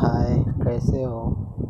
हाय कैसे हो?